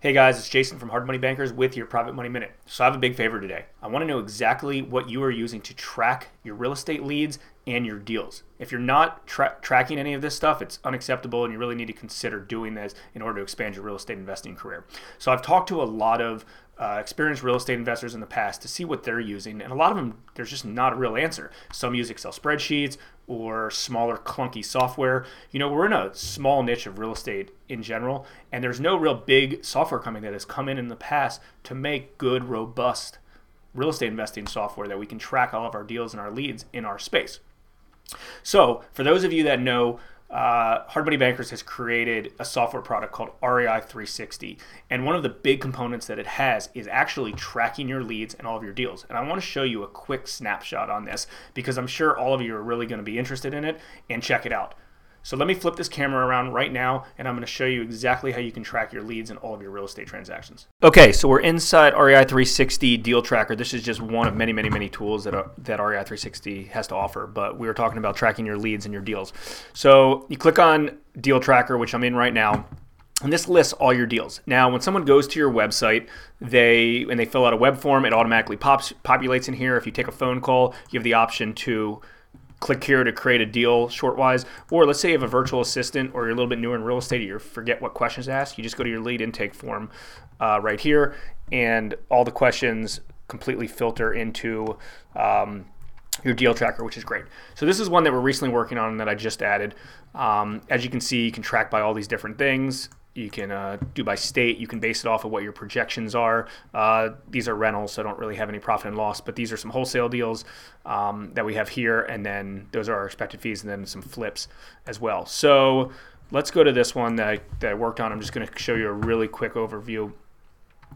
Hey guys, it's Jason from Hard Money Bankers with your Private Money Minute. So I have a big favor today. I want to know exactly what you are using to track your real estate leads and your deals. If you're not tra- tracking any of this stuff, it's unacceptable and you really need to consider doing this in order to expand your real estate investing career. So I've talked to a lot of uh, experienced real estate investors in the past to see what they're using, and a lot of them, there's just not a real answer. Some use Excel spreadsheets or smaller, clunky software. You know, we're in a small niche of real estate in general, and there's no real big software company that has come in in the past to make good, robust real estate investing software that we can track all of our deals and our leads in our space. So, for those of you that know, uh, Hard Money Bankers has created a software product called REI 360. And one of the big components that it has is actually tracking your leads and all of your deals. And I want to show you a quick snapshot on this because I'm sure all of you are really going to be interested in it and check it out. So let me flip this camera around right now and I'm going to show you exactly how you can track your leads and all of your real estate transactions. Okay, so we're inside REI 360 Deal Tracker. This is just one of many, many, many tools that, are, that REI 360 has to offer, but we were talking about tracking your leads and your deals. So you click on Deal Tracker, which I'm in right now. And this lists all your deals. Now, when someone goes to your website, they and they fill out a web form, it automatically pops populates in here. If you take a phone call, you have the option to click here to create a deal shortwise. Or let's say you have a virtual assistant or you're a little bit newer in real estate, you forget what questions to ask. You just go to your lead intake form uh, right here, and all the questions completely filter into um, your deal tracker, which is great. So this is one that we're recently working on that I just added. Um, as you can see, you can track by all these different things. You can uh, do by state. You can base it off of what your projections are. Uh, these are rentals, so I don't really have any profit and loss, but these are some wholesale deals um, that we have here, and then those are our expected fees, and then some flips as well. So let's go to this one that I, that I worked on. I'm just going to show you a really quick overview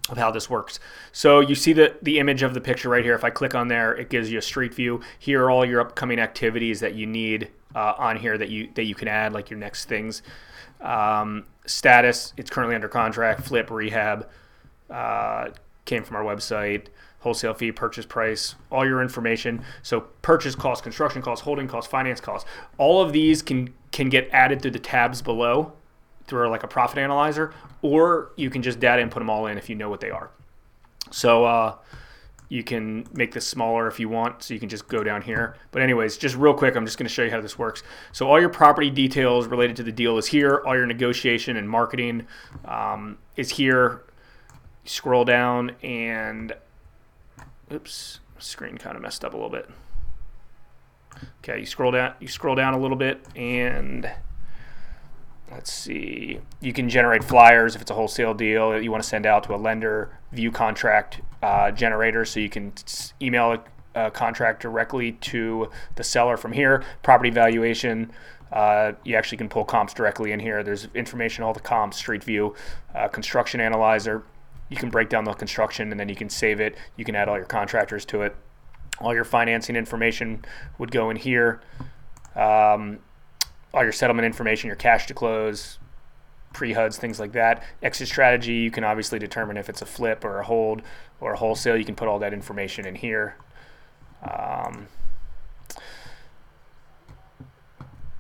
of how this works. So you see the, the image of the picture right here. If I click on there, it gives you a street view. Here are all your upcoming activities that you need uh, on here that you that you can add, like your next things. Um, status, it's currently under contract. Flip, rehab, uh, came from our website. Wholesale fee, purchase price, all your information. So purchase cost, construction cost, holding cost, finance cost. All of these can can get added through the tabs below through like a profit analyzer, or you can just data and put them all in if you know what they are. So uh, you can make this smaller if you want, so you can just go down here. But anyways, just real quick, I'm just going to show you how this works. So all your property details related to the deal is here. All your negotiation and marketing um, is here. Scroll down and, oops, screen kind of messed up a little bit. Okay, you scroll down. You scroll down a little bit and let's see, you can generate flyers if it's a wholesale deal that you want to send out to a lender, view contract uh, generator, so you can email a, a, contract directly to the seller from here. Property valuation, uh, you actually can pull comps directly in here. There's information, all the comps, street view, uh, construction analyzer. You can break down the construction and then you can save it. You can add all your contractors to it. All your financing information would go in here. Um, all your settlement information, your cash to close, pre-HUDs, things like that. Exit strategy, you can obviously determine if it's a flip or a hold or a wholesale. You can put all that information in here. Um,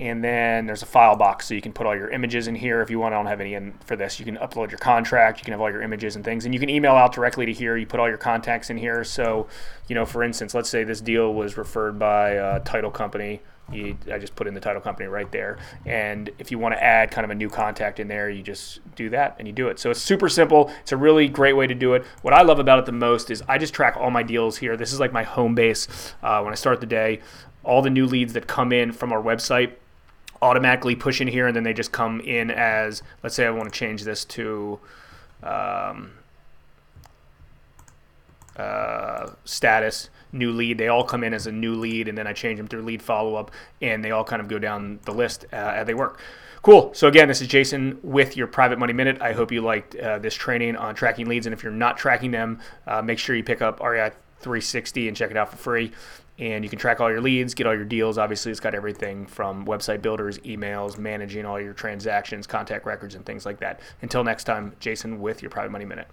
and then there's a file box so you can put all your images in here if you want. I don't have any in for this. You can upload your contract. You can have all your images and things, and you can email out directly to here. You put all your contacts in here. So, you know, for instance, let's say this deal was referred by a title company you, I just put in the title company right there. And if you want to add kind of a new contact in there, you just do that and you do it. So it's super simple. It's a really great way to do it. What I love about it the most is I just track all my deals here. This is like my home base uh, when I start the day. All the new leads that come in from our website automatically push in here, and then they just come in as, let's say I want to change this to. Um, uh, status, new lead. They all come in as a new lead, and then I change them through lead follow up, and they all kind of go down the list uh, as they work. Cool. So again, this is Jason with your Private Money Minute. I hope you liked uh, this training on tracking leads, and if you're not tracking them, uh, make sure you pick up REI 360 and check it out for free. And you can track all your leads, get all your deals. Obviously, it's got everything from website builders, emails, managing all your transactions, contact records, and things like that. Until next time, Jason with your Private Money Minute.